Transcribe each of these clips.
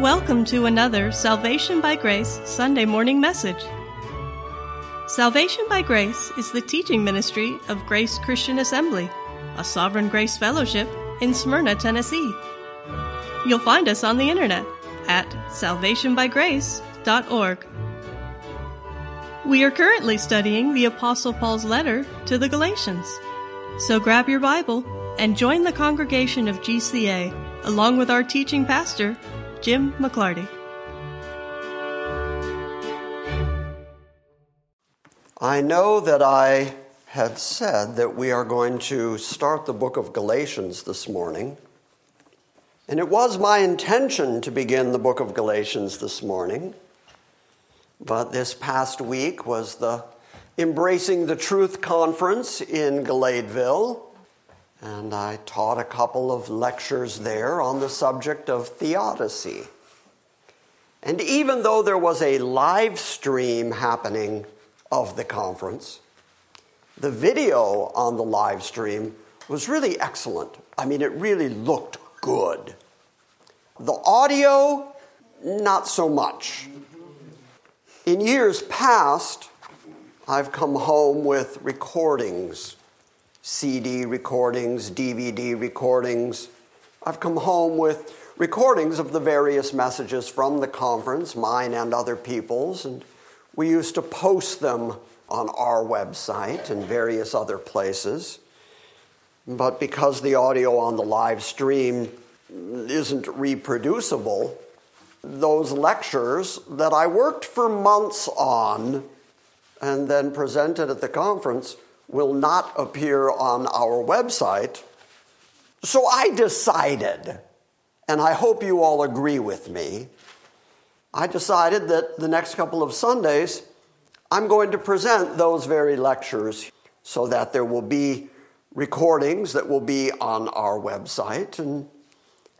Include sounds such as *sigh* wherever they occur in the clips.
Welcome to another Salvation by Grace Sunday morning message. Salvation by Grace is the teaching ministry of Grace Christian Assembly, a Sovereign Grace Fellowship in Smyrna, Tennessee. You'll find us on the internet at salvationbygrace.org. We are currently studying the Apostle Paul's letter to the Galatians. So grab your Bible and join the congregation of GCA along with our teaching pastor, Jim McClarty. I know that I had said that we are going to start the book of Galatians this morning. And it was my intention to begin the book of Galatians this morning. But this past week was the Embracing the Truth conference in Galadeville. And I taught a couple of lectures there on the subject of theodicy. And even though there was a live stream happening of the conference, the video on the live stream was really excellent. I mean, it really looked good. The audio, not so much. In years past, I've come home with recordings CD recordings, DVD recordings. I've come home with recordings of the various messages from the conference, mine and other people's, and we used to post them on our website and various other places. But because the audio on the live stream isn't reproducible, those lectures that I worked for months on and then presented at the conference will not appear on our website. So I decided, and I hope you all agree with me, I decided that the next couple of Sundays, I'm going to present those very lectures so that there will be recordings that will be on our website. And,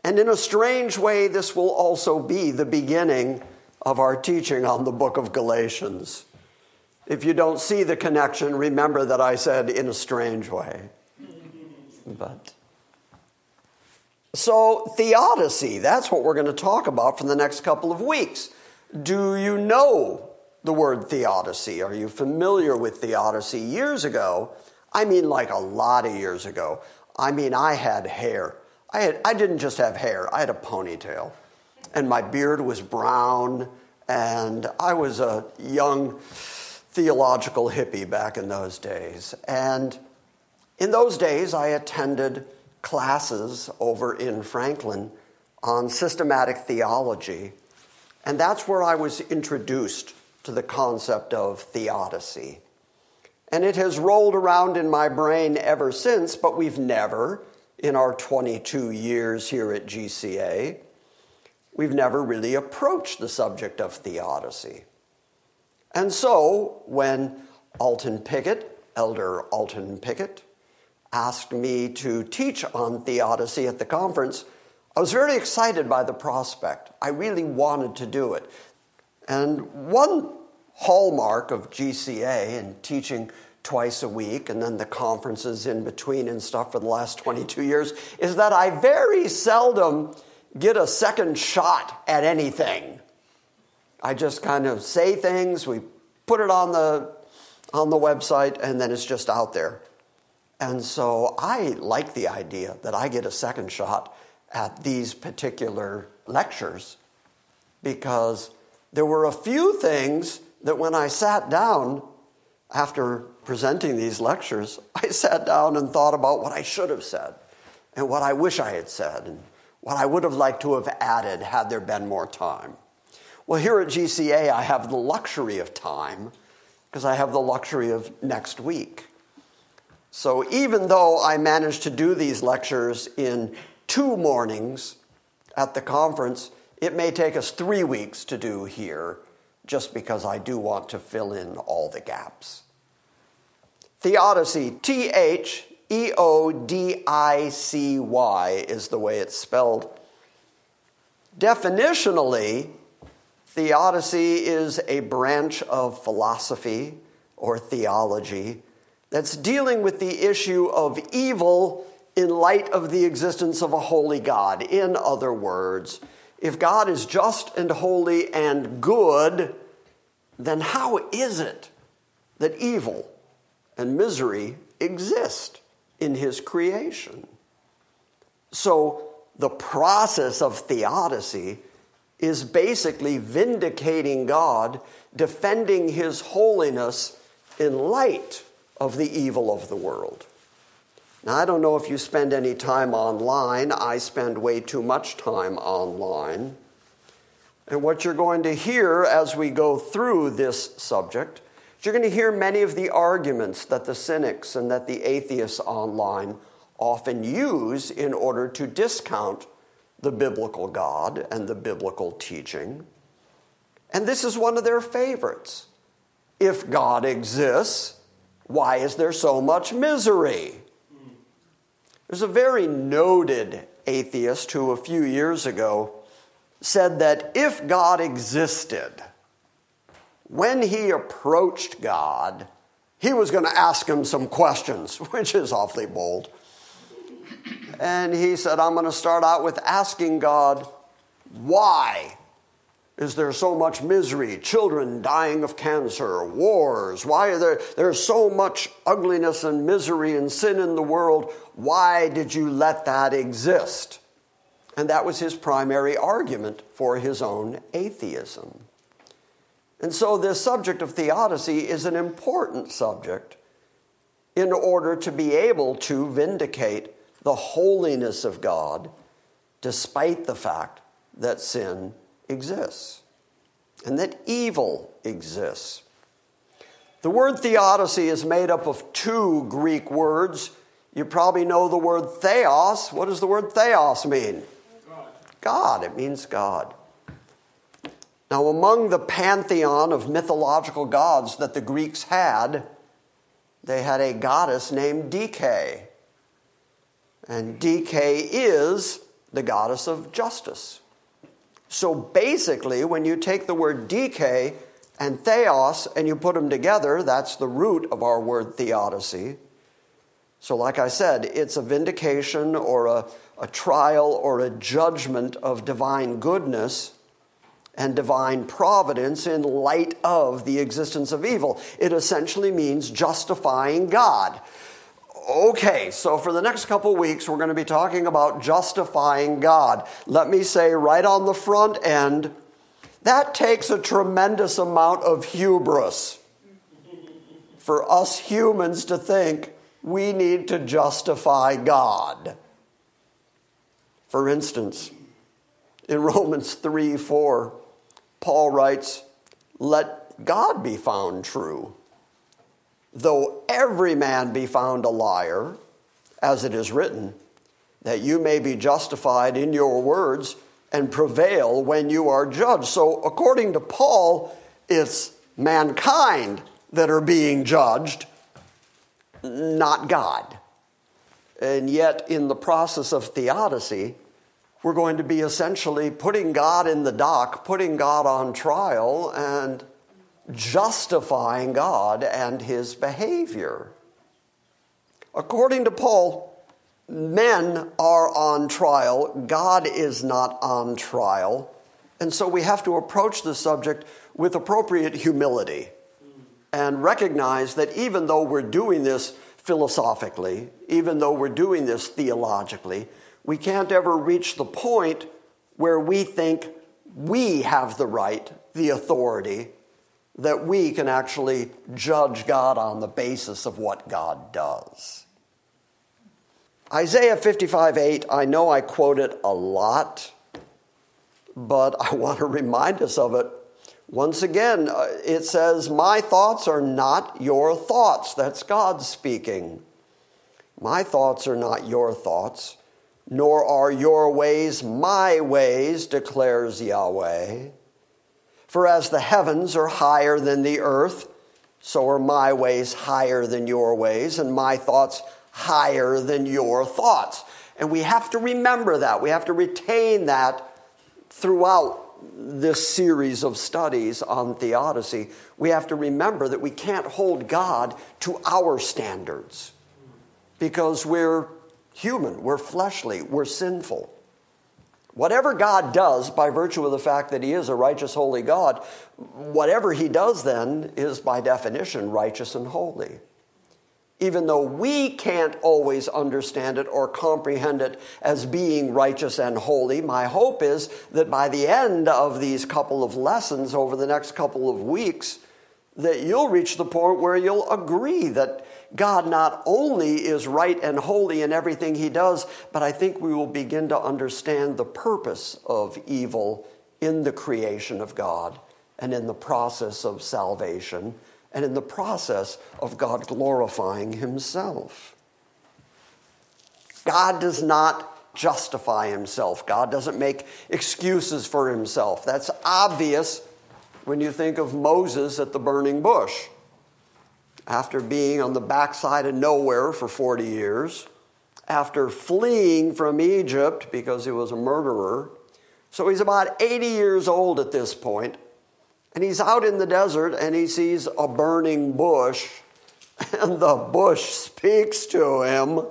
and in a strange way, this will also be the beginning of our teaching on the book of Galatians. If you don't see the connection, remember that I said in a strange way. But so theodicy, that's what we're going to talk about for the next couple of weeks. Do you know the word theodicy? Are you familiar with theodicy? Years ago, I mean like a lot of years ago, I mean I had hair. I, had, I didn't just have hair, I had a ponytail. And my beard was brown, and I was a young theological hippie back in those days. And in those days, I attended classes over in Franklin on systematic theology. And that's where I was introduced to the concept of theodicy. And it has rolled around in my brain ever since, but we've never, in our 22 years here at GCA, we've never really approached the subject of theodicy. And so, when Alton Pickett, Elder Alton Pickett, asked me to teach on theodicy at the conference, I was very excited by the prospect. I really wanted to do it. And one hallmark of GCA and teaching twice a week and then the conferences in between and stuff for the last 22 years is that I very seldom get a second shot at anything. I just kind of say things, we put it on the on the website, and then it's just out there. And so I like the idea that I get a second shot at these particular lectures because there were a few things that when I sat down after presenting these lectures, I sat down and thought about what I should have said and what I wish I had said and what I would have liked to have added had there been more time. Well, here at GCA, I have the luxury of time because I have the luxury of next week. So even though I managed to do these lectures in two mornings at the conference, it may take us three weeks to do here just because I do want to fill in all the gaps. Theodicy, T H E O D I C Y, is the way it's spelled. Definitionally, Theodicy is a branch of philosophy or theology that's dealing with the issue of evil in light of the existence of a holy God. In other words, if God is just and holy and good, then how is it that evil and misery exist in his creation? So, the process of theodicy is basically vindicating God, defending his holiness in light of the evil of the world. Now, I don't know if you spend any time online. I spend way too much time online. And what you're going to hear as we go through this subject, you're going to hear many of the arguments that the cynics and that the atheists online often use in order to discount the biblical God and the biblical teaching. And this is one of their favorites. If God exists, why is there so much misery? There's a very noted atheist who, a few years ago, said that if God existed, when he approached God, he was going to ask him some questions, *laughs* which is awfully bold. And he said, I'm going to start out with asking God, why is there so much misery? Children dying of cancer, wars. Why are there there's so much ugliness and misery and sin in the world? Why did you let that exist? And that was his primary argument for his own atheism. And so, this subject of theodicy is an important subject in order to be able to vindicate the holiness of God despite the fact that sin exists and that evil exists. The word theodicy is made up of two Greek words. You probably know the word theos. What does the word theos mean? God. God. It means God. Now, among the pantheon of mythological gods that the Greeks had, they had a goddess named Dike. And Dike is the goddess of justice. So basically, when you take the word Dike and theos and you put them together, that's the root of our word theodicy. So, like I said, it's a vindication or a, a trial or a judgment of divine goodness and divine providence in light of the existence of evil. It essentially means justifying God. Okay, so for the next couple weeks, we're going to be talking about justifying God. Let me say right on the front end, that takes a tremendous amount of hubris for us humans to think we need to justify God. For instance, in *laughs* Romans 3 4, Paul writes, Let God be found true though every man be found a liar, as it is written, that you may be justified in your words and prevail when you are judged. So, according to Paul, it's mankind that are being judged, not God. And yet, in the process of theodicy, we're going to be essentially putting God in the dock, putting God on trial, and justifying God and his behavior. According to Paul, men are on trial, God is not on trial. And so we have to approach the subject with appropriate humility and recognize that even though we're doing this philosophically, even though we're doing this theologically, we can't ever reach the point where we think we have the right, the authority, that we can actually judge God on the basis of what God does. Isaiah 55 8, I know I quote it a lot, but I want to remind us of it. Once again, uh, it says, My thoughts are not your thoughts. That's God speaking. My thoughts are not your thoughts, nor are your ways my ways, declares Yahweh. For as the heavens are higher than the earth, so are my ways higher than your ways, and my thoughts higher than your thoughts. And we have to remember that. We have to retain that throughout this series of studies on theodicy. We have to remember that we can't hold God to our standards because we're human, we're fleshly, we're sinful. Whatever God does, by virtue of the fact that He is a righteous, holy God, whatever He does then is by definition righteous and holy. Even though we can't always understand it or comprehend it as being righteous and holy, my hope is that by the end of these couple of lessons over the next couple of weeks, that you'll reach the point where you'll agree that God not only is right and holy in everything he does, but I think we will begin to understand the purpose of evil in the creation of God and in the process of salvation and in the process of God glorifying himself. God does not justify himself. God doesn't make excuses for himself. That's obvious when you think of Moses at the burning bush. After being on the backside of nowhere for 40 years, after fleeing from Egypt because he was a murderer. So he's about 80 years old at this point, and he's out in the desert and he sees a burning bush, *laughs* and the bush speaks to him,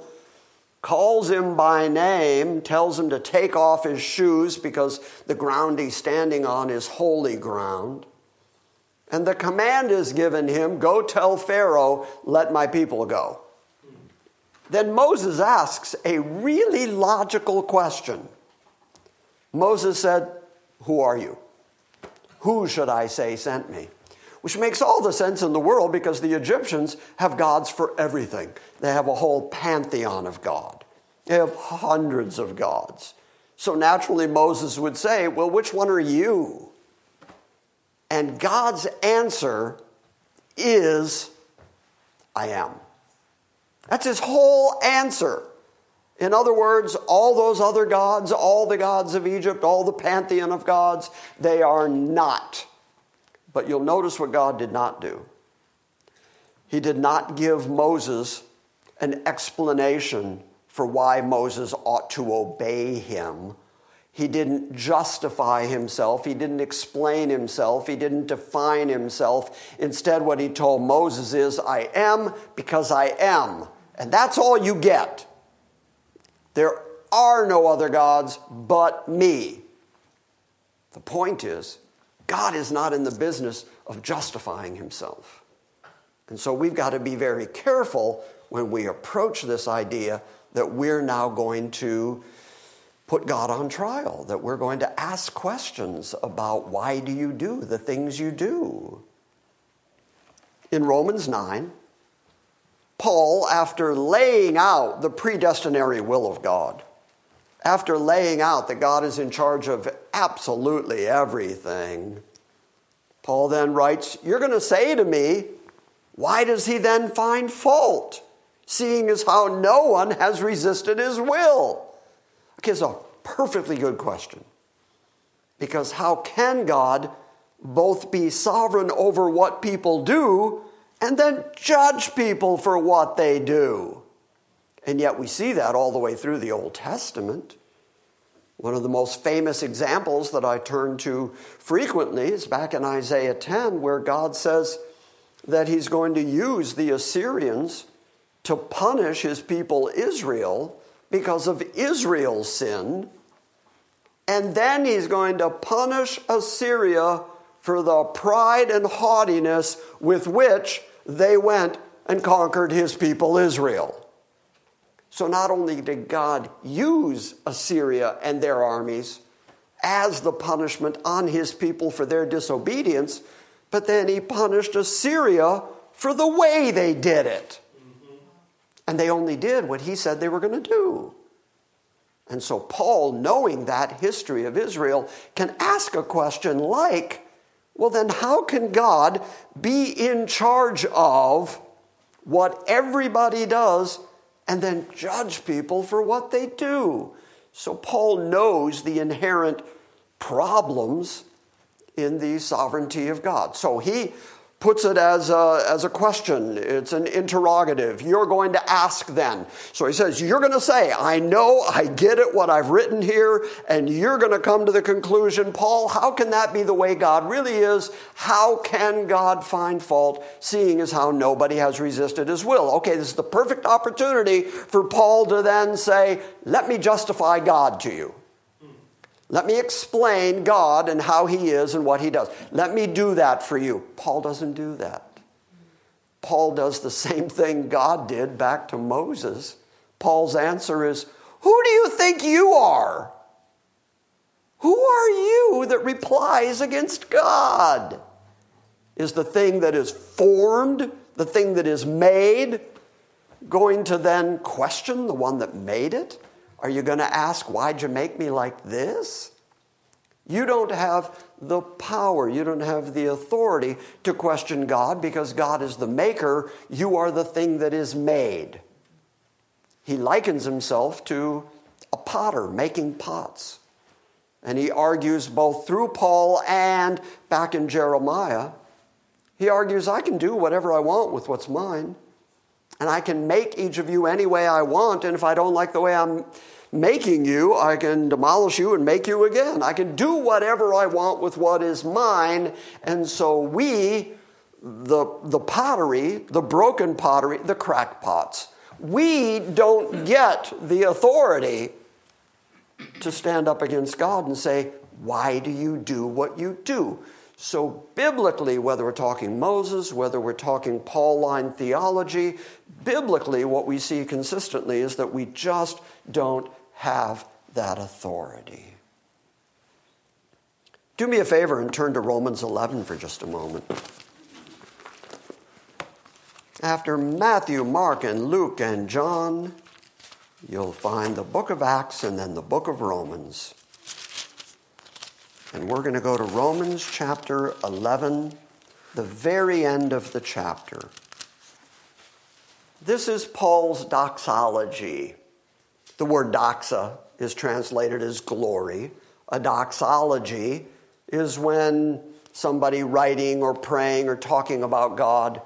calls him by name, tells him to take off his shoes because the ground he's standing on is holy ground. And the command is given him go tell Pharaoh, let my people go. Then Moses asks a really logical question. Moses said, Who are you? Who should I say sent me? Which makes all the sense in the world because the Egyptians have gods for everything. They have a whole pantheon of God, they have hundreds of gods. So naturally, Moses would say, Well, which one are you? And God's answer is, I am. That's his whole answer. In other words, all those other gods, all the gods of Egypt, all the pantheon of gods, they are not. But you'll notice what God did not do. He did not give Moses an explanation for why Moses ought to obey him he didn't justify himself. He didn't explain himself. He didn't define himself. Instead, what he told Moses is, I am because I am. And that's all you get. There are no other gods but me. The point is, God is not in the business of justifying himself. And so we've got to be very careful when we approach this idea that we're now going to put God on trial, that we're going to ask questions about why do you do the things you do. In Romans 9, Paul, after laying out the predestinary will of God, after laying out that God is in charge of absolutely everything, Paul then writes, You're going to say to me, why does he then find fault, seeing as how no one has resisted his will? It's a perfectly good question. Because how can God both be sovereign over what people do and then judge people for what they do? And yet we see that all the way through the Old Testament. One of the most famous examples that I turn to frequently is back in Isaiah 10, where God says that He's going to use the Assyrians to punish His people Israel because of Israel's sin. And then he's going to punish Assyria for the pride and haughtiness with which they went and conquered his people Israel. So not only did God use Assyria and their armies as the punishment on his people for their disobedience, but then he punished Assyria for the way they did it. And they only did what he said they were going to do. And so, Paul, knowing that history of Israel, can ask a question like, well, then, how can God be in charge of what everybody does and then judge people for what they do? So, Paul knows the inherent problems in the sovereignty of God. So, he puts it as a, as a question. It's an interrogative. You're going to ask then. So he says, You're going to say, I know, I get it, what I've written here, and you're going to come to the conclusion, Paul, how can that be the way God really is? How can God find fault, seeing as how nobody has resisted his will? Okay, this is the perfect opportunity for Paul to then say, Let me justify God to you. Let me explain God and how He is and what He does. Let me do that for you. Paul doesn't do that. Paul does the same thing God did back to Moses. Paul's answer is, Who do you think you are? Who are you that replies against God? Is the thing that is formed, the thing that is made, going to then question the one that made it? Are you going to ask, Why'd you make me like this? You don't have the power, you don't have the authority to question God because God is the maker, you are the thing that is made. He likens himself to a potter making pots. And he argues both through Paul and back in Jeremiah. He argues, I can do whatever I want with what's mine. And I can make each of you any way I want. And if I don't like the way I'm making you, I can demolish you and make you again. I can do whatever I want with what is mine. And so we, the, the pottery, the broken pottery, the crackpots, we don't get the authority to stand up against God and say, Why do you do what you do? So, biblically, whether we're talking Moses, whether we're talking Pauline theology, biblically, what we see consistently is that we just don't have that authority. Do me a favor and turn to Romans 11 for just a moment. After Matthew, Mark, and Luke, and John, you'll find the book of Acts and then the book of Romans. And we're going to go to Romans chapter 11, the very end of the chapter. This is Paul's doxology. The word doxa is translated as glory. A doxology is when somebody writing or praying or talking about God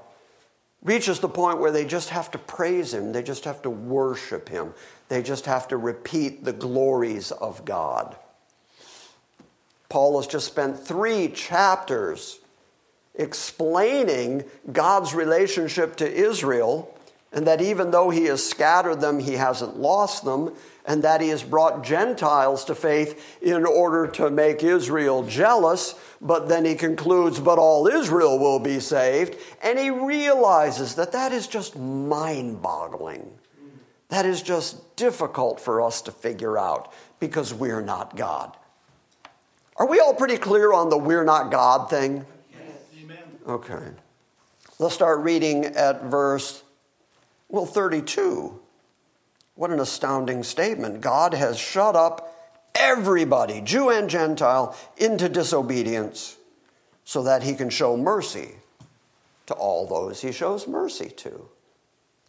reaches the point where they just have to praise Him, they just have to worship Him, they just have to repeat the glories of God. Paul has just spent three chapters explaining God's relationship to Israel, and that even though he has scattered them, he hasn't lost them, and that he has brought Gentiles to faith in order to make Israel jealous. But then he concludes, but all Israel will be saved. And he realizes that that is just mind boggling. That is just difficult for us to figure out because we're not God. Are we all pretty clear on the we're not God thing? Yes. Amen. Okay. Let's start reading at verse, well, 32. What an astounding statement. God has shut up everybody, Jew and Gentile, into disobedience so that he can show mercy to all those he shows mercy to.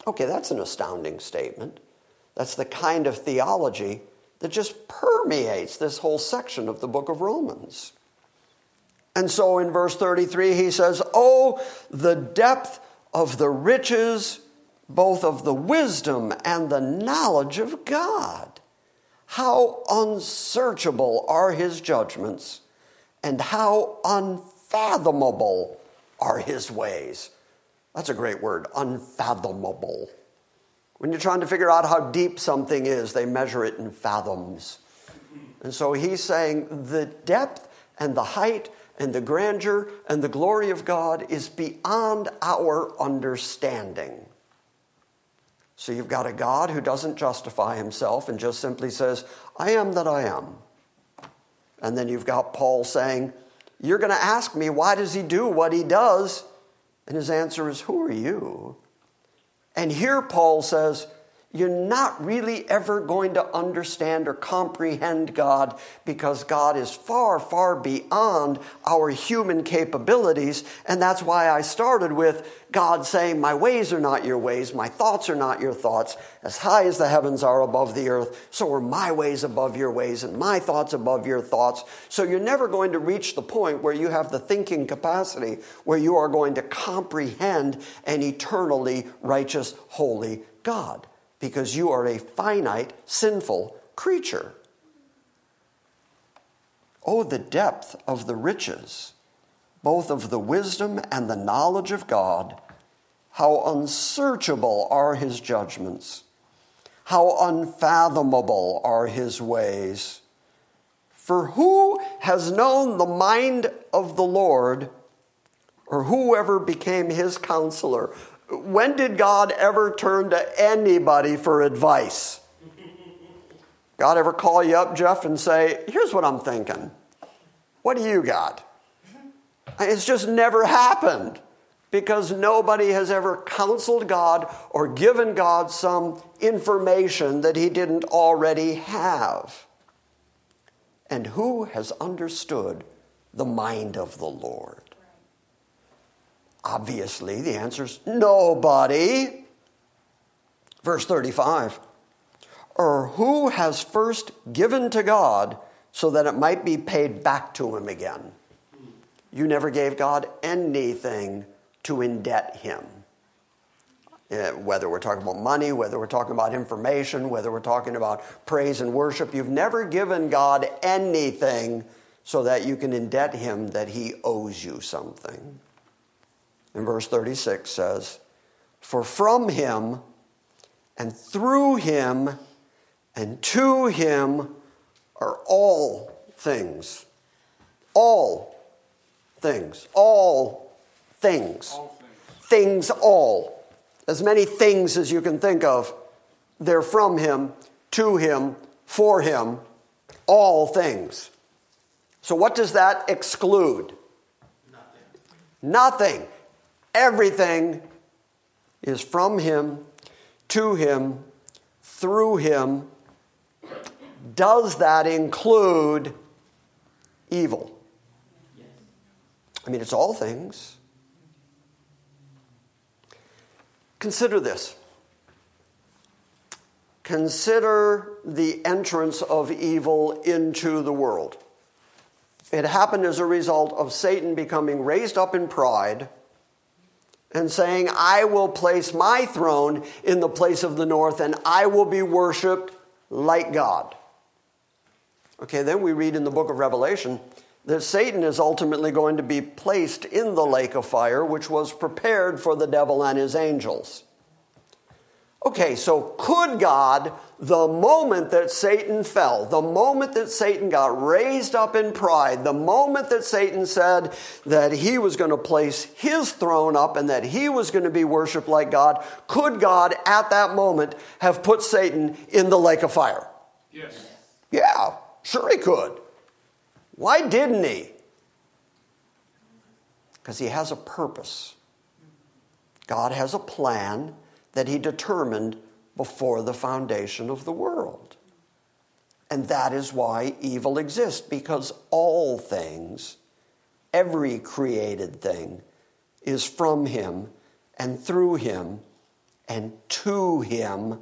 Okay, that's an astounding statement. That's the kind of theology that just permeates this whole section of the book of Romans. And so in verse 33, he says, Oh, the depth of the riches, both of the wisdom and the knowledge of God. How unsearchable are his judgments, and how unfathomable are his ways. That's a great word, unfathomable. When you're trying to figure out how deep something is, they measure it in fathoms. And so he's saying the depth and the height and the grandeur and the glory of God is beyond our understanding. So you've got a God who doesn't justify himself and just simply says, I am that I am. And then you've got Paul saying, You're going to ask me, why does he do what he does? And his answer is, Who are you? And here Paul says, you're not really ever going to understand or comprehend God because God is far, far beyond our human capabilities. And that's why I started with God saying, My ways are not your ways, my thoughts are not your thoughts. As high as the heavens are above the earth, so are my ways above your ways, and my thoughts above your thoughts. So you're never going to reach the point where you have the thinking capacity where you are going to comprehend an eternally righteous, holy God because you are a finite, sinful creature. Oh, the depth of the riches, both of the wisdom and the knowledge of God. How unsearchable are his judgments, how unfathomable are his ways. For who has known the mind of the Lord, or whoever became his counselor? When did God ever turn to anybody for advice? God ever call you up, Jeff, and say, Here's what I'm thinking. What do you got? It's just never happened because nobody has ever counseled God or given God some information that he didn't already have. And who has understood the mind of the Lord? Obviously, the answer is nobody. Verse 35 Or who has first given to God so that it might be paid back to him again? You never gave God anything to indebt him. Uh, whether we're talking about money, whether we're talking about information, whether we're talking about praise and worship, you've never given God anything so that you can indebt him that he owes you something. And verse 36 says, For from him and through him and to him are all things. All things. All things. All things. Things all. As many things as you can think of. They're from him, to him, for him. All things. So, what does that exclude? Nothing. Nothing. Everything is from Him, to Him, through Him. Does that include evil? I mean, it's all things. Consider this. Consider the entrance of evil into the world. It happened as a result of Satan becoming raised up in pride and saying, I will place my throne in the place of the north and I will be worshiped like God. Okay, then we read in the book of Revelation that Satan is ultimately going to be placed in the lake of fire, which was prepared for the devil and his angels. Okay, so could God, the moment that Satan fell, the moment that Satan got raised up in pride, the moment that Satan said that he was going to place his throne up and that he was going to be worshiped like God, could God at that moment have put Satan in the lake of fire? Yes. Yeah, sure he could. Why didn't he? Because he has a purpose. God has a plan that he determined before the foundation of the world. And that is why evil exists, because all things, every created thing, is from him and through him and to him.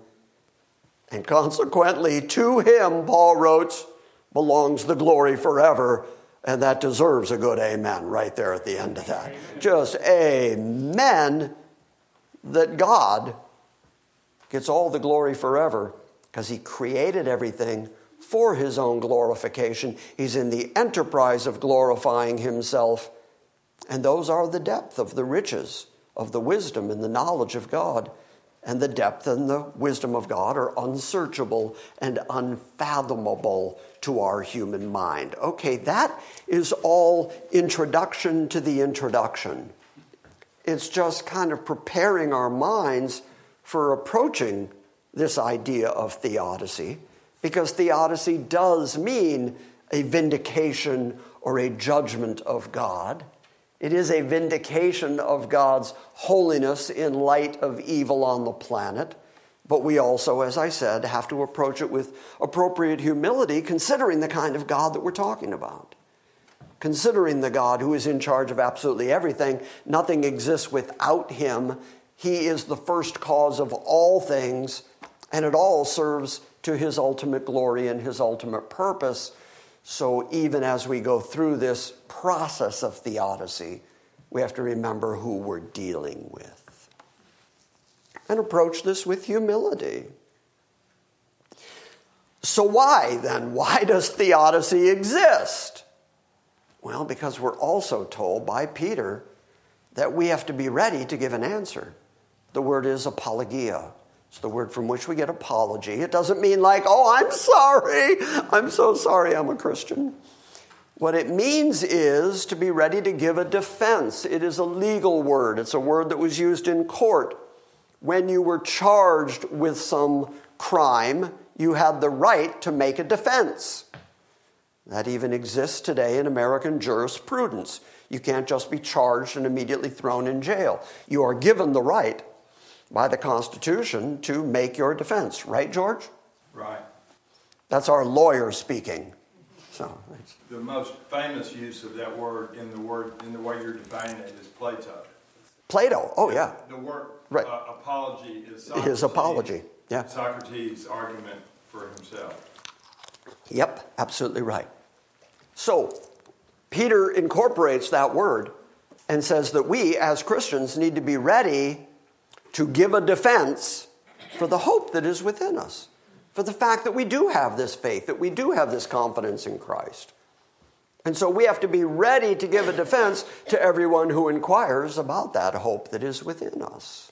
And consequently, to him, Paul wrote, belongs the glory forever. And that deserves a good amen right there at the end of that. Just amen that God gets all the glory forever because He created everything for His own glorification. He's in the enterprise of glorifying Himself. And those are the depth of the riches of the wisdom and the knowledge of God. And the depth and the wisdom of God are unsearchable and unfathomable to our human mind. Okay, that is all introduction to the introduction. It's just kind of preparing our minds for approaching this idea of theodicy, because theodicy does mean a vindication or a judgment of God. It is a vindication of God's holiness in light of evil on the planet. But we also, as I said, have to approach it with appropriate humility, considering the kind of God that we're talking about considering the God who is in charge of absolutely everything. Nothing exists without him. He is the first cause of all things, and it all serves to his ultimate glory and his ultimate purpose. So, even as we go through this process of theodicy, we have to remember who we're dealing with and approach this with humility. So, why then? Why does theodicy exist? Well, because we're also told by Peter that we have to be ready to give an answer. The word is apologia. It's the word from which we get apology. It doesn't mean like, oh, I'm sorry. I'm so sorry I'm a Christian. What it means is to be ready to give a defense. It is a legal word, it's a word that was used in court. When you were charged with some crime, you had the right to make a defense. That even exists today in American jurisprudence. You can't just be charged and immediately thrown in jail. You are given the right by the Constitution to make your defense. Right, George? Right. That's our lawyer speaking. So the most famous use of that word in the word in the way you're defining it is Plato. Plato. Oh yeah. The word right. uh, apology is Socrates, his apology. Yeah. Socrates' argument for himself. Yep, absolutely right. So Peter incorporates that word and says that we as Christians need to be ready to give a defense for the hope that is within us, for the fact that we do have this faith, that we do have this confidence in Christ. And so we have to be ready to give a defense to everyone who inquires about that hope that is within us.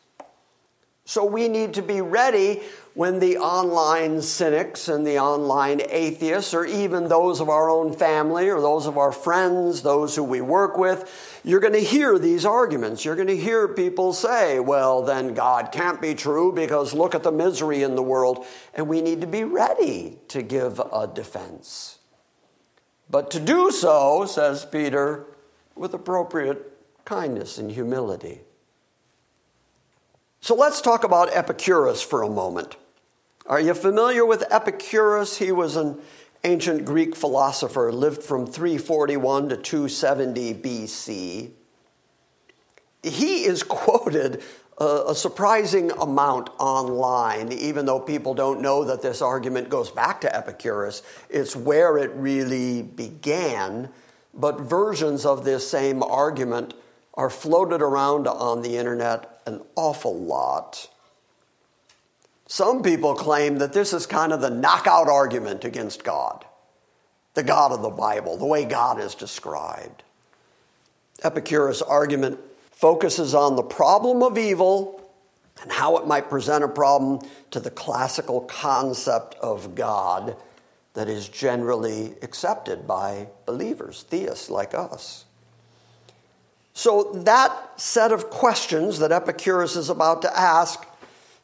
So we need to be ready when the online cynics and the online atheists, or even those of our own family or those of our friends, those who we work with, you're going to hear these arguments. You're going to hear people say, well, then God can't be true because look at the misery in the world. And we need to be ready to give a defense. But to do so, says Peter, with appropriate kindness and humility. So let's talk about Epicurus for a moment. Are you familiar with Epicurus? He was an ancient Greek philosopher, lived from 341 to 270 BC. He is quoted a, surprising amount online, even though people don't know that this argument goes back to Epicurus. It's where it really began, but versions of this same argument are floated around on the internet an awful lot. Some people claim that this is kind of the knockout argument against God, the God of the Bible, the way God is described. Epicurus' argument focuses on the problem of evil and how it might present a problem to the classical concept of God that is generally accepted by believers, theists like us. So, that set of questions that Epicurus is about to ask,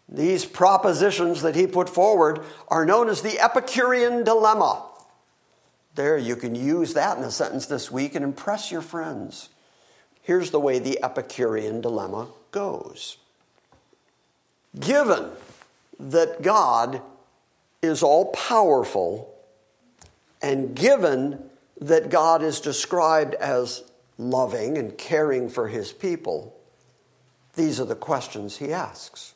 these propositions that he put forward, are known as the Epicurean dilemma. There, you can use that in a sentence this week and impress your friends. Here's the way the Epicurean dilemma goes Given that God is all powerful, and given that God is described as loving and caring for his people, these are the questions he asks.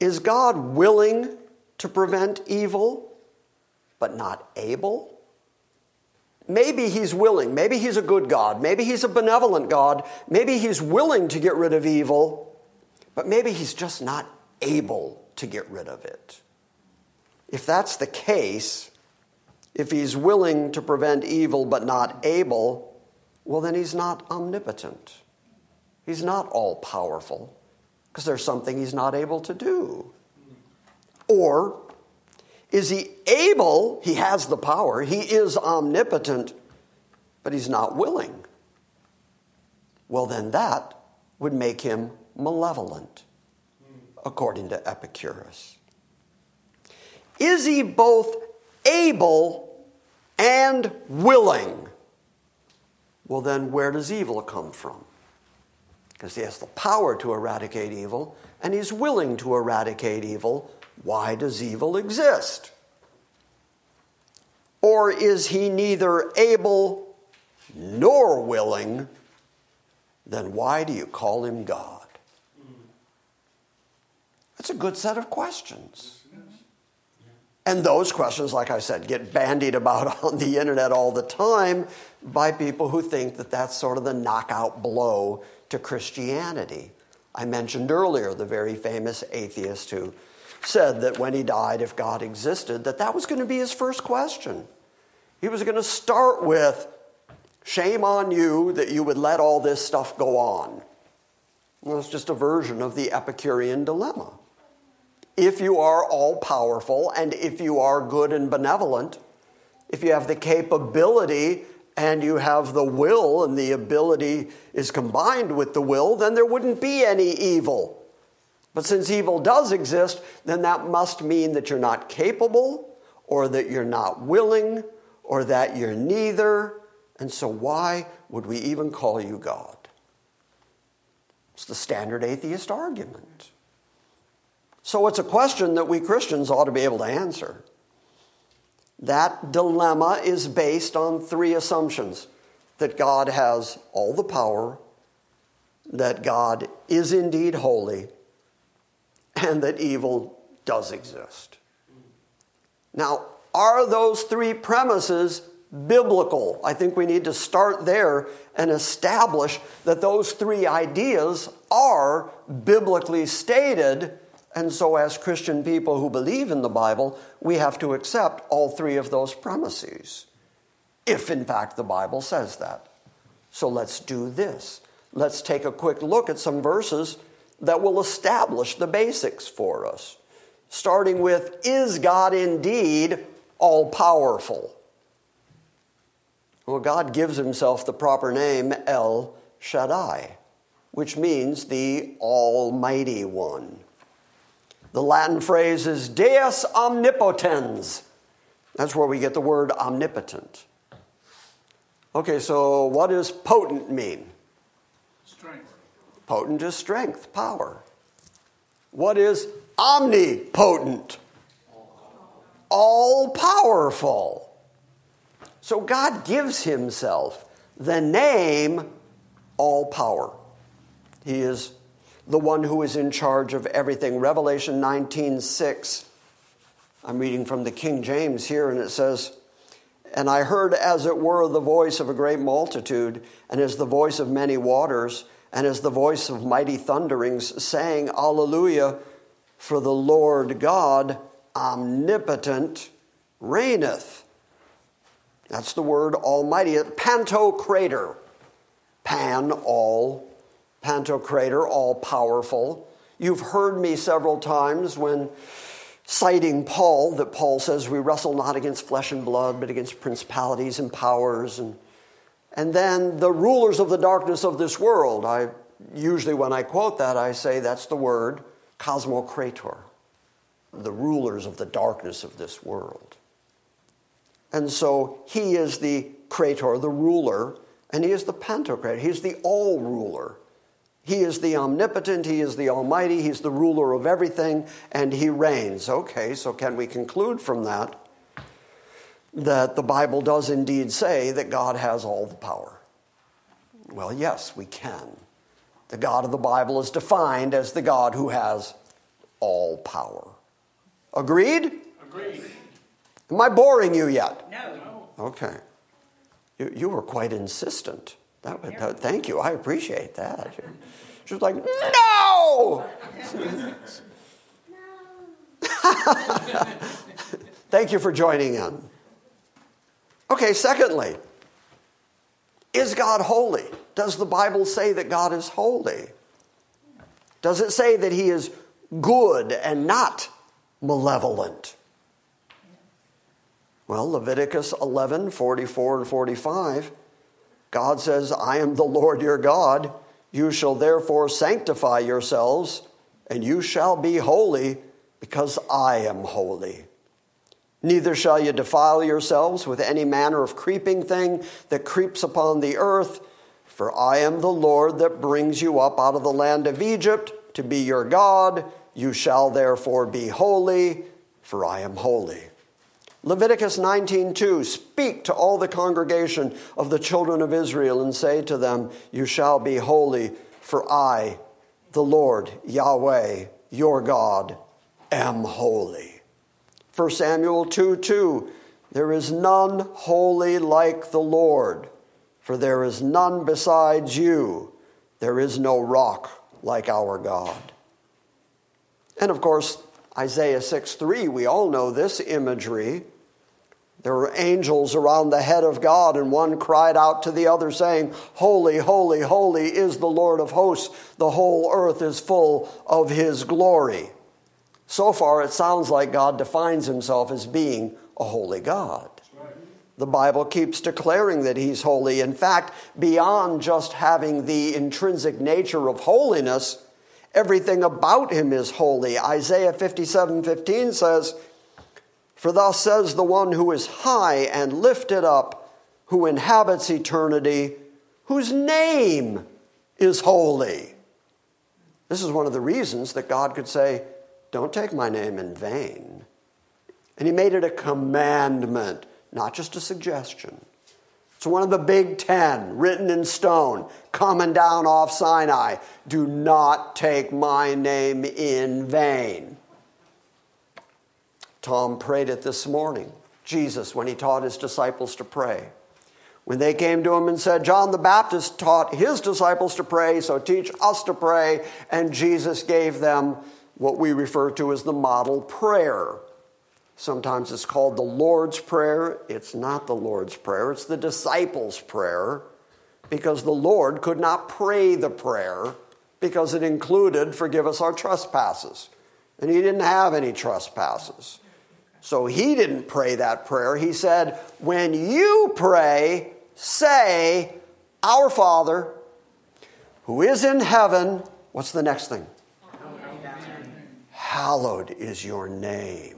Is God willing to prevent evil, but not able? Maybe he's willing. Maybe he's a good God. Maybe he's a benevolent God. Maybe he's willing to get rid of evil, but maybe he's just not able to get rid of it. If that's the case, if he's willing to prevent evil but not able, well, then he's not omnipotent. He's not all powerful because there's something he's not able to do. Or is he able? He has the power, he is omnipotent, but he's not willing. Well, then that would make him malevolent, according to Epicurus. Is he both able and willing? Well, then where does evil come from? Because he has the power to eradicate evil and he's willing to eradicate evil. Why does evil exist? Or is he neither able nor willing? Then why do you call him God? That's a good set of questions. And those questions, like I said, get bandied about *laughs* on the internet all the time by people who think that that's sort of the knockout blow to Christianity. I mentioned earlier the very famous atheist who said that when he died, if God existed, that that was going to be his first question. He was going to start with, Shame on you that you would let all this stuff go on. Well, it's just a version of the Epicurean dilemma. If you are all powerful and if you are good and benevolent, if you have the capability and you have the will and the ability is combined with the will, then there wouldn't be any evil. But since evil does exist, then that must mean that you're not capable or that you're not willing or that you're neither. And so, why would we even call you God? It's the standard atheist argument. So, it's a question that we Christians ought to be able to answer. That dilemma is based on three assumptions that God has all the power, that God is indeed holy, and that evil does exist. Now, are those three premises biblical? I think we need to start there and establish that those three ideas are biblically stated and so, as Christian people who believe in the Bible, we have to accept all three of those premises, if in fact the Bible says that. So, let's do this. Let's take a quick look at some verses that will establish the basics for us. Starting with Is God indeed all powerful? Well, God gives himself the proper name El Shaddai, which means the Almighty One. The Latin phrase is Deus omnipotens. That's where we get the word omnipotent. Okay, so what does potent mean? Strength. Potent is strength, power. What is omnipotent? All powerful. So God gives himself the name all power. He is the one who is in charge of everything. Revelation 19 6. I'm reading from the King James here, and it says, And I heard as it were the voice of a great multitude, and as the voice of many waters, and as the voice of mighty thunderings, saying, Alleluia, for the Lord God omnipotent reigneth. That's the word almighty. Pantocrator. Pan, all, Pantocrator, all powerful. You've heard me several times when citing Paul that Paul says we wrestle not against flesh and blood, but against principalities and powers. And, and then the rulers of the darkness of this world. I usually, when I quote that, I say that's the word cosmocrator, the rulers of the darkness of this world. And so he is the creator, the ruler, and he is the pantocrator. He's the all ruler. He is the omnipotent, He is the almighty, He's the ruler of everything, and He reigns. Okay, so can we conclude from that that the Bible does indeed say that God has all the power? Well, yes, we can. The God of the Bible is defined as the God who has all power. Agreed? Agreed. Am I boring you yet? No. Okay. You, you were quite insistent. That, that, thank you. I appreciate that. She was like, no! *laughs* Thank you for joining in. Okay, secondly, is God holy? Does the Bible say that God is holy? Does it say that he is good and not malevolent? Well, Leviticus 11 44 and 45, God says, I am the Lord your God you shall therefore sanctify yourselves, and you shall be holy, because I am holy. Neither shall you defile yourselves with any manner of creeping thing that creeps upon the earth, for I am the Lord that brings you up out of the land of Egypt to be your God. You shall therefore be holy, for I am holy. Leviticus 19:2 Speak to all the congregation of the children of Israel and say to them you shall be holy for I the Lord Yahweh your God am holy. 1 Samuel 2 2 There is none holy like the Lord, for there is none besides you. There is no rock like our God. And of course, Isaiah 6 3, we all know this imagery. There were angels around the head of God, and one cried out to the other, saying, Holy, holy, holy is the Lord of hosts. The whole earth is full of his glory. So far, it sounds like God defines himself as being a holy God. The Bible keeps declaring that he's holy. In fact, beyond just having the intrinsic nature of holiness, everything about him is holy. Isaiah 57 15 says, For thus says the one who is high and lifted up, who inhabits eternity, whose name is holy. This is one of the reasons that God could say, Don't take my name in vain. And he made it a commandment, not just a suggestion. It's one of the big ten written in stone, coming down off Sinai. Do not take my name in vain. Tom prayed it this morning. Jesus, when he taught his disciples to pray. When they came to him and said, John the Baptist taught his disciples to pray, so teach us to pray, and Jesus gave them what we refer to as the model prayer. Sometimes it's called the Lord's Prayer. It's not the Lord's Prayer, it's the disciples' prayer, because the Lord could not pray the prayer because it included, Forgive us our trespasses. And he didn't have any trespasses. So he didn't pray that prayer. He said, When you pray, say, Our Father, who is in heaven, what's the next thing? Hallowed is your name.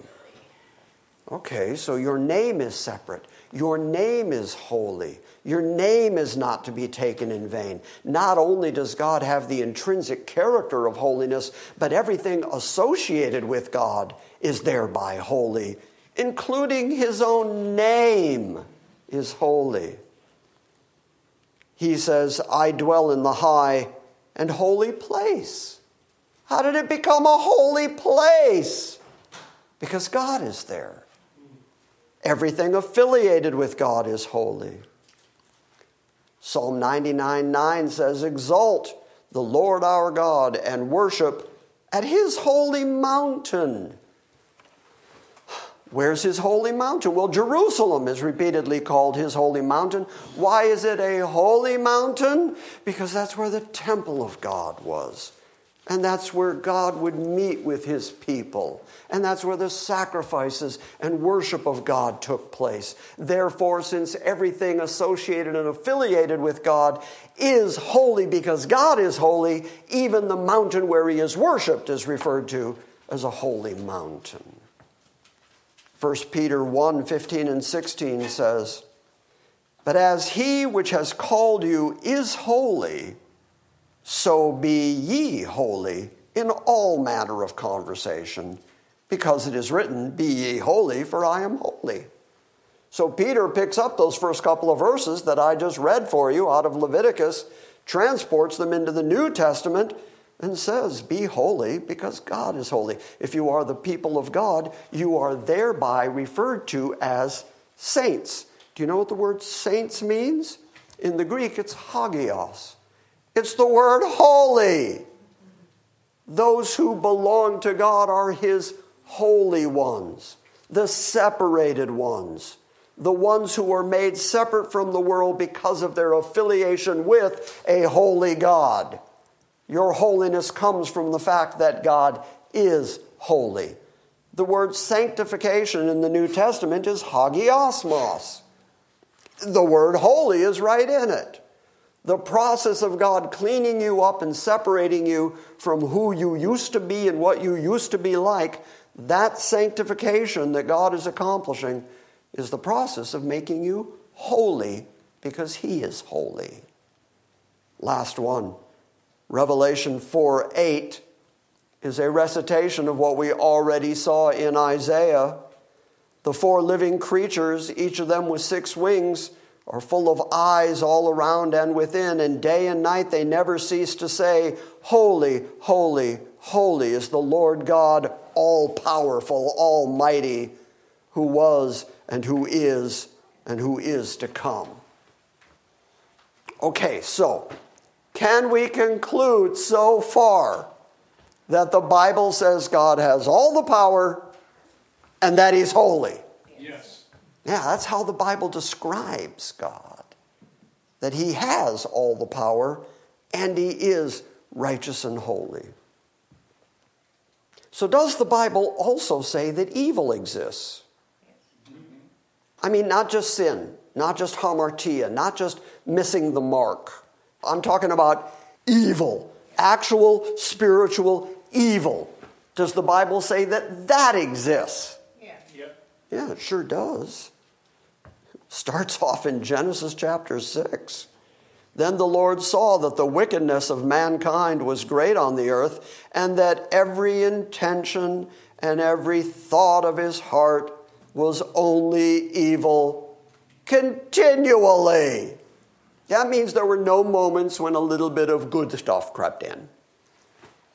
Okay, so your name is separate. Your name is holy. Your name is not to be taken in vain. Not only does God have the intrinsic character of holiness, but everything associated with God is thereby holy, including his own name is holy. He says, I dwell in the high and holy place. How did it become a holy place? Because God is there. Everything affiliated with God is holy. Psalm 99 9 says, Exalt the Lord our God and worship at his holy mountain. Where's his holy mountain? Well, Jerusalem is repeatedly called his holy mountain. Why is it a holy mountain? Because that's where the temple of God was. And that's where God would meet with his people. And that's where the sacrifices and worship of God took place. Therefore, since everything associated and affiliated with God is holy because God is holy, even the mountain where he is worshiped is referred to as a holy mountain. 1 Peter 1 15 and 16 says, But as he which has called you is holy, so be ye holy in all manner of conversation, because it is written, Be ye holy, for I am holy. So Peter picks up those first couple of verses that I just read for you out of Leviticus, transports them into the New Testament, and says, Be holy because God is holy. If you are the people of God, you are thereby referred to as saints. Do you know what the word saints means? In the Greek, it's hagios. It's the word holy. Those who belong to God are his holy ones, the separated ones, the ones who are made separate from the world because of their affiliation with a holy God. Your holiness comes from the fact that God is holy. The word sanctification in the New Testament is hagiasmos. The word holy is right in it. The process of God cleaning you up and separating you from who you used to be and what you used to be like, that sanctification that God is accomplishing is the process of making you holy because He is holy. Last one Revelation 4 8 is a recitation of what we already saw in Isaiah. The four living creatures, each of them with six wings, are full of eyes all around and within, and day and night they never cease to say, Holy, holy, holy is the Lord God, all powerful, almighty, who was and who is and who is to come. Okay, so can we conclude so far that the Bible says God has all the power and that He's holy? Yes. Yeah, that's how the Bible describes God that He has all the power and He is righteous and holy. So, does the Bible also say that evil exists? Mm-hmm. I mean, not just sin, not just hamartia, not just missing the mark. I'm talking about evil, actual spiritual evil. Does the Bible say that that exists? Yeah. Yep. Yeah, it sure does. Starts *laughs* off in Genesis chapter 6. Then the Lord saw that the wickedness of mankind was great on the earth, and that every intention and every thought of his heart was only evil continually. That means there were no moments when a little bit of good stuff crept in.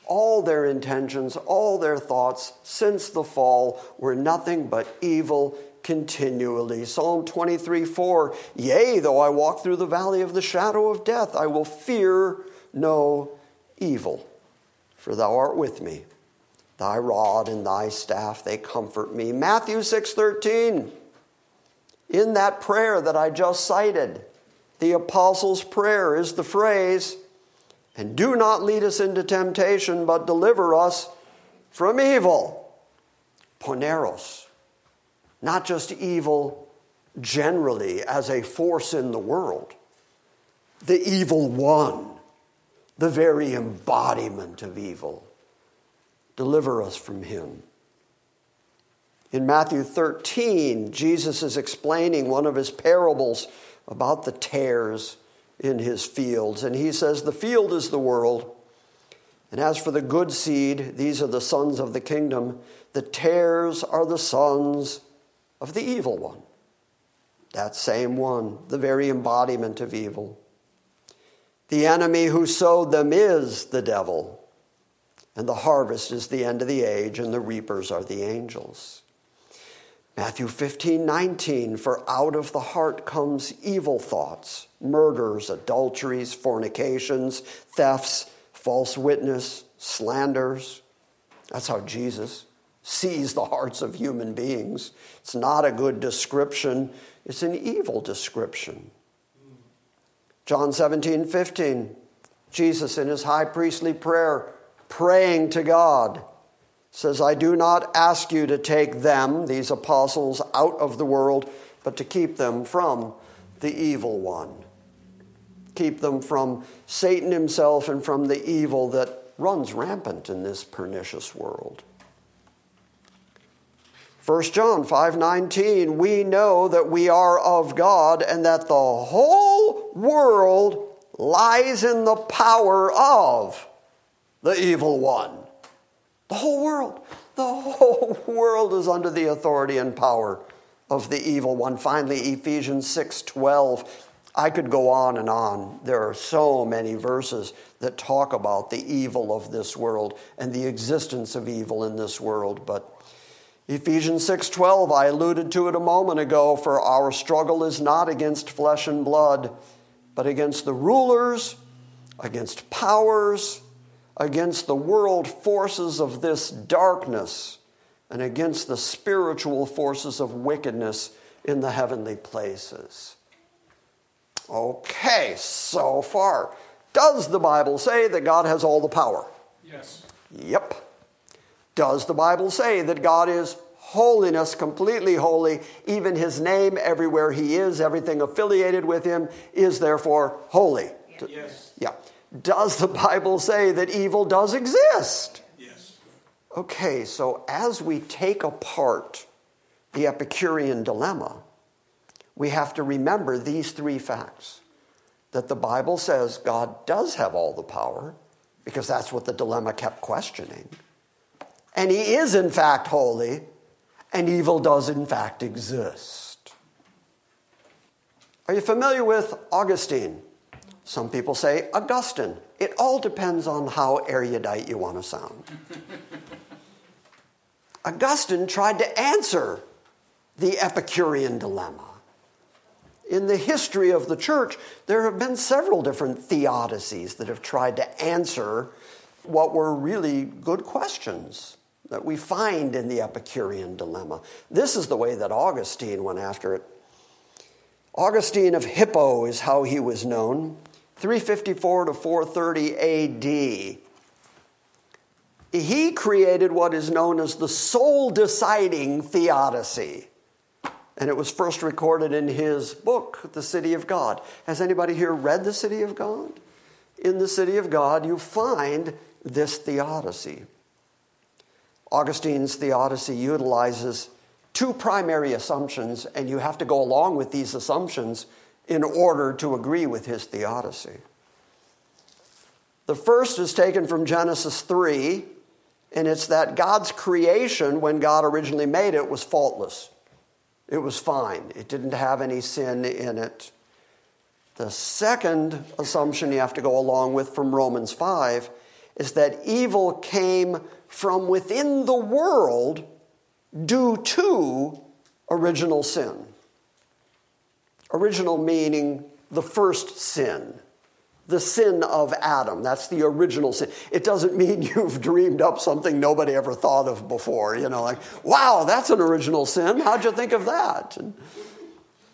All their intentions, all their thoughts since the fall were nothing but evil continually. Psalm 23 4 Yea, though I walk through the valley of the shadow of death, I will fear no evil, for thou art with me. Thy rod and thy staff, they comfort me. Matthew 6 13. In that prayer that I just cited, the Apostles' Prayer is the phrase, and do not lead us into temptation, but deliver us from evil. Poneros. Not just evil generally as a force in the world, the evil one, the very embodiment of evil. Deliver us from him. In Matthew 13, Jesus is explaining one of his parables about the tares in his fields. And he says, The field is the world. And as for the good seed, these are the sons of the kingdom. The tares are the sons of the evil one. That same one, the very embodiment of evil. The enemy who sowed them is the devil. And the harvest is the end of the age, and the reapers are the angels. Matthew 15, 19, for out of the heart comes evil thoughts, murders, adulteries, fornications, thefts, false witness, slanders. That's how Jesus sees the hearts of human beings. It's not a good description, it's an evil description. John 17, 15, Jesus in his high priestly prayer, praying to God says, I do not ask you to take them, these apostles, out of the world, but to keep them from the evil one. Keep them from Satan himself and from the evil that runs rampant in this pernicious world. 1 John 5:19 we know that we are of God and that the whole world lies in the power of the evil one. The whole world. The whole *laughs* world is under the authority and power of the evil one. Finally, Ephesians 6:12. I could go on and on. There are so many verses that talk about the evil of this world and the existence of evil in this world, but Ephesians 6:12 I alluded to it a moment ago for our struggle is not against flesh and blood but against the rulers against powers against the world forces of this darkness and against the spiritual forces of wickedness in the heavenly places. Okay, so far. Does the Bible say that God has all the power? Yes. Yep. Does the Bible say that God is holiness, completely holy, even his name everywhere he is, everything affiliated with him is therefore holy? Yes. Yeah. Does the Bible say that evil does exist? Yes. Okay, so as we take apart the Epicurean dilemma, we have to remember these three facts that the Bible says God does have all the power, because that's what the dilemma kept questioning. And he is, in fact, holy, and evil does, in fact, exist. Are you familiar with Augustine? Some people say Augustine. It all depends on how erudite you want to sound. *laughs* Augustine tried to answer the Epicurean dilemma. In the history of the church, there have been several different theodicies that have tried to answer what were really good questions that we find in the Epicurean dilemma. This is the way that Augustine went after it. Augustine of Hippo is how he was known. 354 to 430 AD. he created what is known as the soul deciding theodicy. And it was first recorded in his book, The City of God. Has anybody here read The City of God? In The City of God, you find this theodicy. Augustine's theodicy utilizes two primary assumptions, and you have to go along with these assumptions in order to agree with his theodicy. The first is taken from Genesis 3, and it's that God's creation, when God originally made it, was faultless. It was fine, it didn't have any sin in it. The second assumption you have to go along with from Romans 5 is that evil came from within the world due to original sin. Original meaning the first sin the sin of Adam. That's the original sin. It doesn't *laughs* mean you've dreamed up something nobody ever thought of before. You know, like, wow, that's an original sin. How'd you think of that? And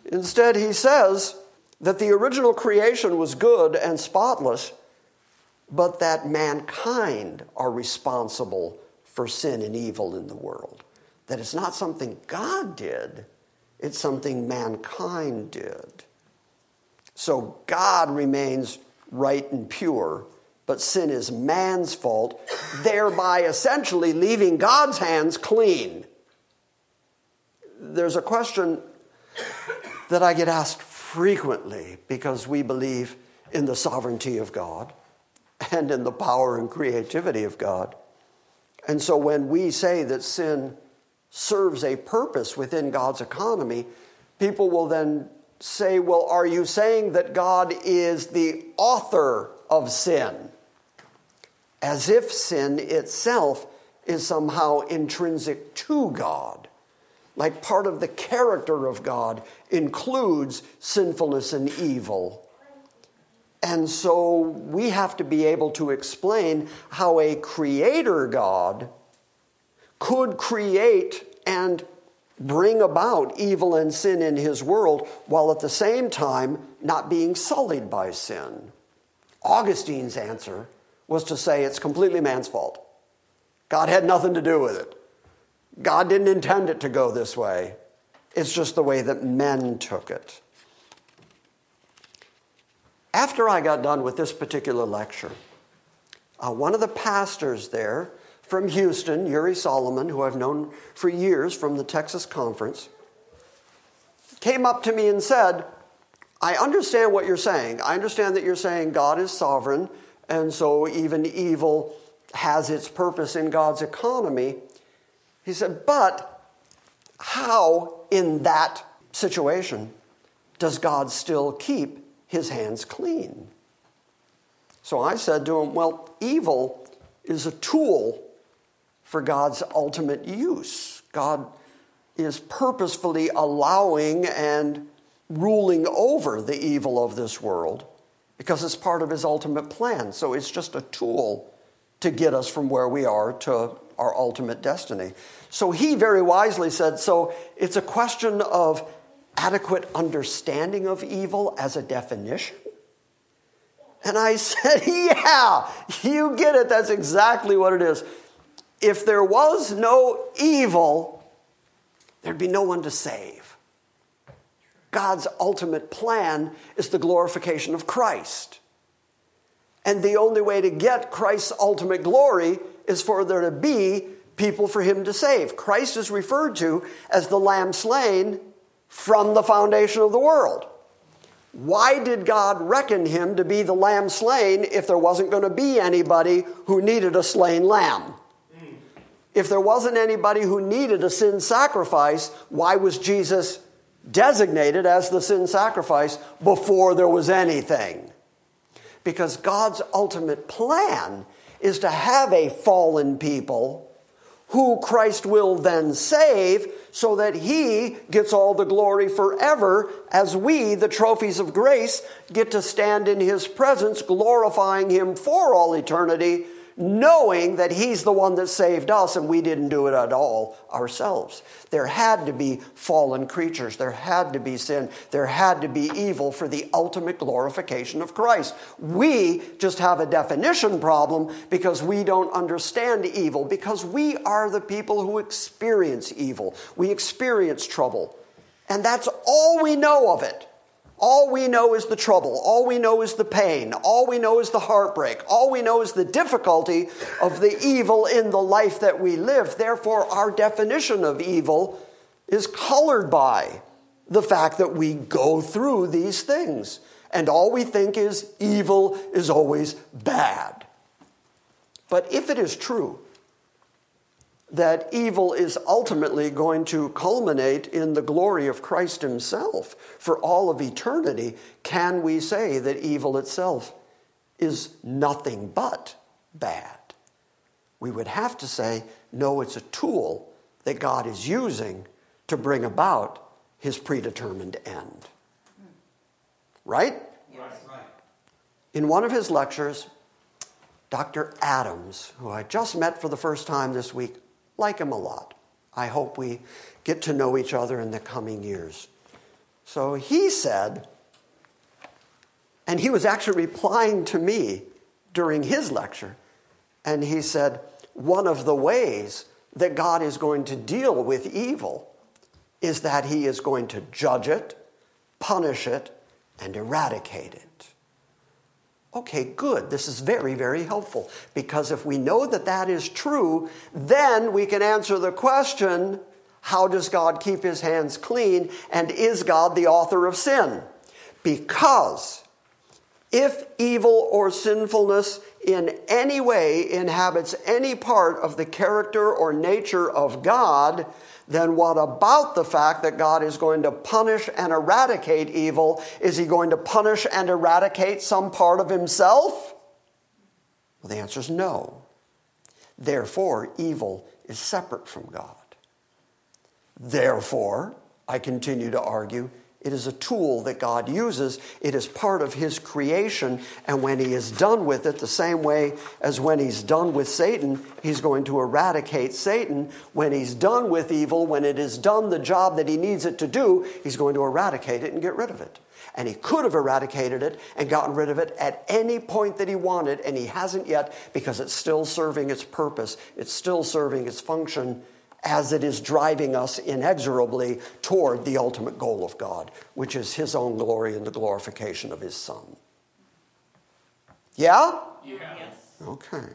instead, he says that the original creation was good and spotless, but that mankind are responsible for sin and evil in the world. That it's not something God did, it's something mankind did. So God remains right and pure, but sin is man's fault, thereby essentially leaving God's hands clean. There's a question that I get asked frequently because we believe in the sovereignty of God and in the power and creativity of God. And so when we say that sin serves a purpose within God's economy, people will then say, well, are you saying that God is the author of sin? As if sin itself is somehow intrinsic to God. Like part of the character of God includes sinfulness and evil. And so we have to be able to explain how a creator God could create and bring about evil and sin in his world while at the same time not being sullied by sin. Augustine's answer was to say it's completely man's fault. God had nothing to do with it. God didn't intend it to go this way. It's just the way that men took it. After I got done with this particular lecture, uh, one of the pastors there from Houston, Yuri Solomon, who I've known for years from the Texas conference, came up to me and said, I understand what you're saying. I understand that you're saying God is sovereign, and so even evil has its purpose in God's economy. He said, but how in that situation does God still keep his hands clean? So I said to him, well, evil is a tool for God's ultimate use. God is purposefully allowing and ruling over the evil of this world because it's part of his ultimate plan. So it's just a tool to get us from where we are to our ultimate destiny. So he very wisely said so it's a question of adequate understanding of evil as a definition. And I *laughs* said, Yeah, you get it. That's exactly what it is if there was no evil, there'd be no one to save. God's ultimate plan is the glorification of Christ. And the only way to get Christ's ultimate glory is for there to be people for him to save. Christ is referred to as the lamb slain from the foundation of the world. Why did God reckon him to be the lamb slain if there wasn't going to be anybody who needed a slain lamb? If there wasn't anybody who needed a sin sacrifice, why was Jesus designated as the sin sacrifice before there was anything? Because God's ultimate plan is to have a fallen people who Christ will then save so that he gets all the glory forever as we, the trophies of grace, get to stand in his presence, glorifying him for all eternity knowing that He's the one that saved us and we didn't do it at all ourselves. There had to be fallen creatures, there had to be sin, there had to be evil for the ultimate glorification of Christ. We just have a definition problem because we don't understand evil, because we are the people who experience evil, we experience trouble. And that's all we know of it. All we know is the trouble. All we know is the pain. All we know is the heartbreak. All we know is the difficulty of the evil in the life that we live. Therefore, our definition of evil is colored by the fact that we go through these things. And all we think is evil is always bad. But if it is true that evil is ultimately going to culminate in the glory of Christ Himself for all of eternity, can we say that evil itself is nothing but bad? We would have to say, no, it's a tool that God is using to bring about His predetermined end. Right? Yes. Right. In one of his lectures, Dr. Adams, who I just met for the first time this week, like him a lot. I hope we get to know each other in the coming years. So he said, and he was actually replying to me during his lecture, and he said, one of the ways that God is going to deal with evil is that he is going to judge it, punish it, and eradicate it. Okay, good. This is very, very helpful because if we know that that is true, then we can answer the question how does God keep his hands clean and is God the author of sin? Because if evil or sinfulness in any way inhabits any part of the character or nature of God, then what about the fact that God is going to punish and eradicate evil? Is he going to punish and eradicate some part of himself? Well, the answer is no. Therefore, evil is separate from God. Therefore, I continue to argue, it is a tool that God uses. It is part of His creation. And when He is done with it, the same way as when He's done with Satan, He's going to eradicate Satan. When He's done with evil, when it is done the job that He needs it to do, He's going to eradicate it and get rid of it. And He could have eradicated it and gotten rid of it at any point that He wanted, and He hasn't yet because it's still serving its purpose, it's still serving its function as it is driving us inexorably toward the ultimate goal of God, which is His own glory and the glorification of His Son. Yeah? Yeah. Okay.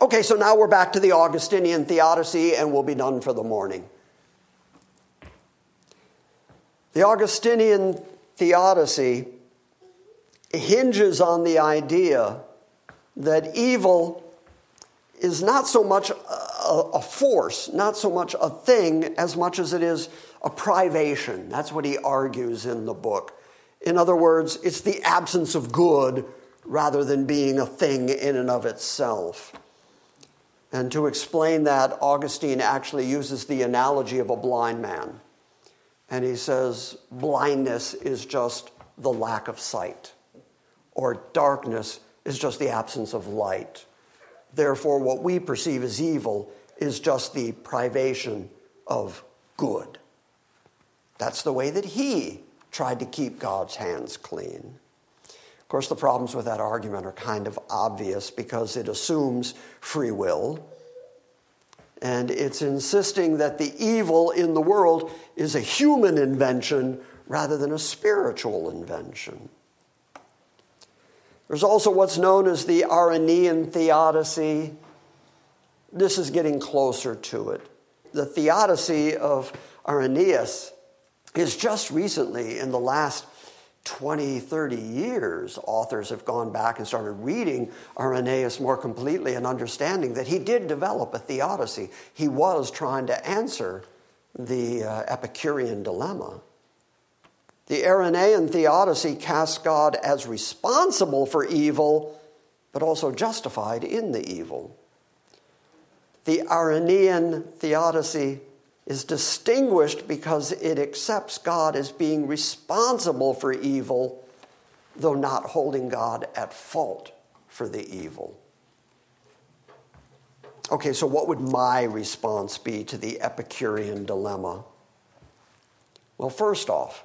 Okay, so now we're back to the Augustinian theodicy and we'll be done for the morning. The Augustinian theodicy hinges on the idea that evil is not so much a, a, force, not so much a thing, as much as it is a privation. That's what he argues in the book. In other words, it's the absence of good rather than being a thing in and of itself. And to explain that, Augustine actually uses the analogy of a blind man. And he says, blindness is just the lack of sight, or darkness is just the absence of light. Therefore, what we perceive as evil is just the privation of good. That's the way that he tried to keep God's hands clean. Of course, the problems with that argument are kind of obvious because it assumes free will. And it's insisting that the evil in the world is a human invention rather than a spiritual invention. There's also what's known as the Irenaean theodicy. This is getting closer to it. The theodicy of Irenaeus is just recently, in the last 20, 30 years, authors have gone back and started reading Irenaeus more completely and understanding that he did develop a theodicy. He was trying to answer the uh, Epicurean dilemma. The Irenaean theodicy casts God as responsible for evil, but also justified in the evil. The Irenaean theodicy is distinguished because it accepts God as being responsible for evil, though not holding God at fault for the evil. Okay, so what would my response be to the Epicurean dilemma? Well, first off,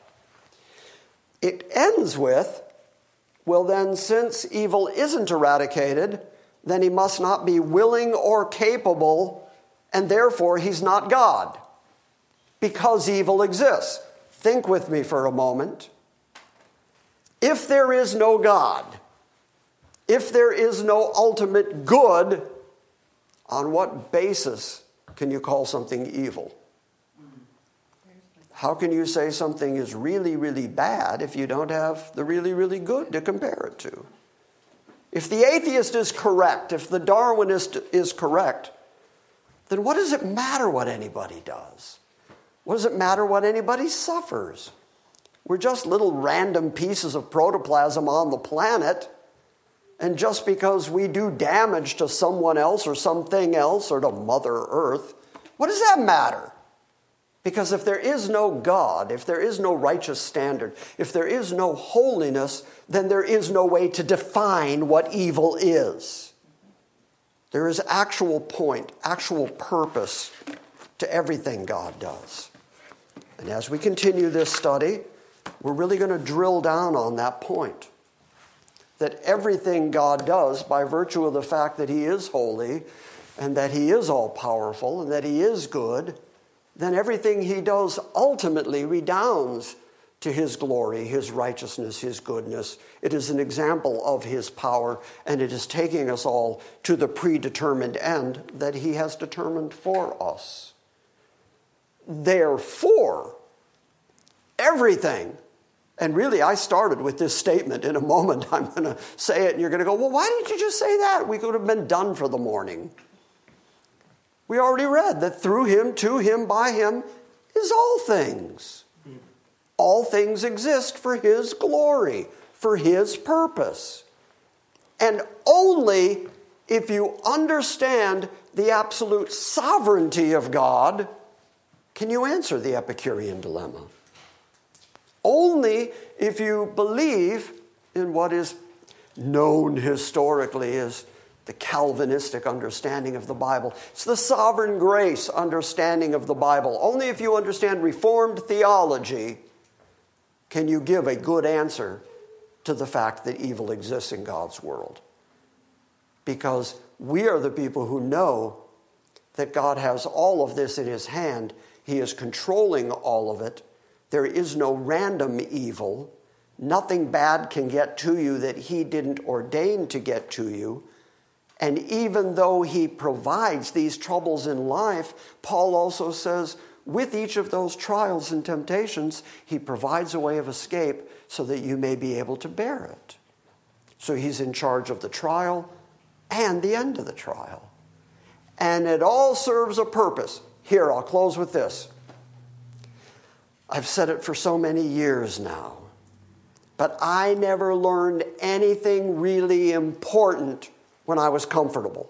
it ends with well, then, since evil isn't eradicated, then he must not be willing or capable, and therefore he's not God because evil exists. Think with me for a moment. If there is no God, if there is no ultimate good, on what basis can you call something evil? How can you say something is really, really bad if you don't have the really, really good to compare it to? If the atheist is correct, if the Darwinist is correct, then what does it matter what anybody does? What does it matter what anybody suffers? We're just little random pieces of protoplasm on the planet. And just because we do damage to someone else or something else or to Mother Earth, what does that matter? Because if there is no God, if there is no righteous standard, if there is no holiness, then there is no way to define what evil is. There is actual point, actual purpose to everything God does. And as we continue this study, we're really going to drill down on that point. That everything God does, by virtue of the fact that He is holy and that He is all powerful and that He is good, then everything He does ultimately redounds to His glory, His righteousness, His goodness. It is an example of His power, and it is taking us all to the predetermined end that He has determined for us. Therefore, everything, and really I started with this statement. In a *laughs* moment, I'm going to say it, and you're going to go, Well, why didn't you just say that? We could have been done for the morning. We already read that through him, to him, by him is all things. All things exist for his glory, for his purpose. And only if you understand the absolute sovereignty of God can you answer the Epicurean dilemma. Only if you believe in what is known historically as the Calvinistic understanding of the Bible. It's the sovereign grace understanding of the Bible. Only if you understand Reformed theology can you give a good answer to the fact that evil exists in God's world. Because we are the people who know that God has all of this in His hand, He is controlling all of it. There is no random evil. Nothing bad can get to you that He didn't ordain to get to you. And even though he provides these troubles in life, Paul also says, with each of those trials and temptations, he provides a way of escape so that you may be able to bear it. So he's in charge of the trial and the end of the trial. And it all serves a purpose. Here, I'll close with this. I've said it for so many years now, but I never learned anything really important when I was comfortable.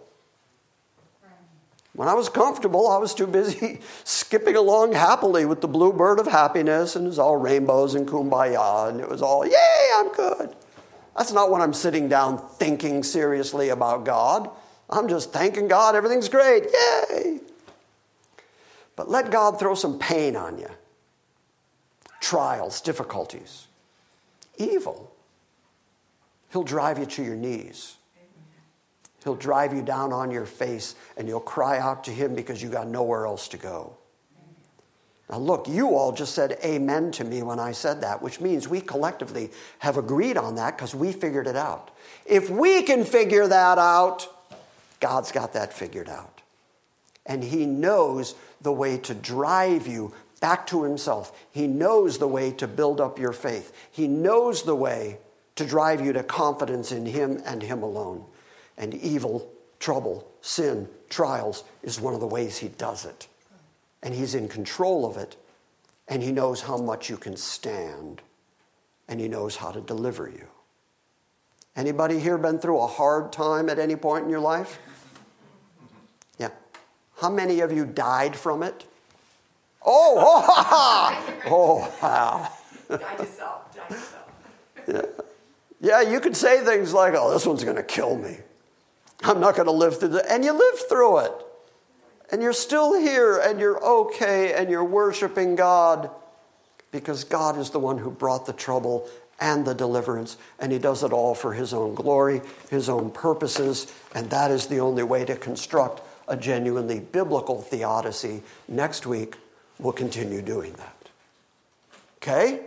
When I was comfortable, I was too busy *laughs* skipping along happily with the blue bird of happiness, and it was all rainbows and kumbaya, and it was all, yay, I'm good. That's not when I'm sitting down thinking seriously about God. I'm just thanking God, everything's great, yay. But let God throw some pain on you trials, difficulties, evil. He'll drive you to your knees. He'll drive you down on your face and you'll cry out to him because you got nowhere else to go. Now, look, you all just said amen to me when I said that, which means we collectively have agreed on that because we figured it out. If we can figure that out, God's got that figured out. And He knows the way to drive you back to Himself. He knows the way to build up your faith. He knows the way to drive you to confidence in Him and Him alone. And evil, trouble, sin, trials is one of the ways he does it. And he's in control of it. And he knows how much you can stand. And he knows how to deliver you. Anybody here been through a hard time at any point in your life? Yeah. How many of you died from it? Oh, *laughs* oh, *laughs* oh wow. Die yourself, die yourself. Yeah. Yeah, you could say things like, oh, this one's going to kill me. I'm not going to live through it. And you live through it. And you're still here and you're okay and you're worshiping God because God is the one who brought the trouble and the deliverance. And He does it all for His own glory, His own purposes. And that is the only way to construct a genuinely biblical theodicy. Next week, we'll continue doing that. Okay.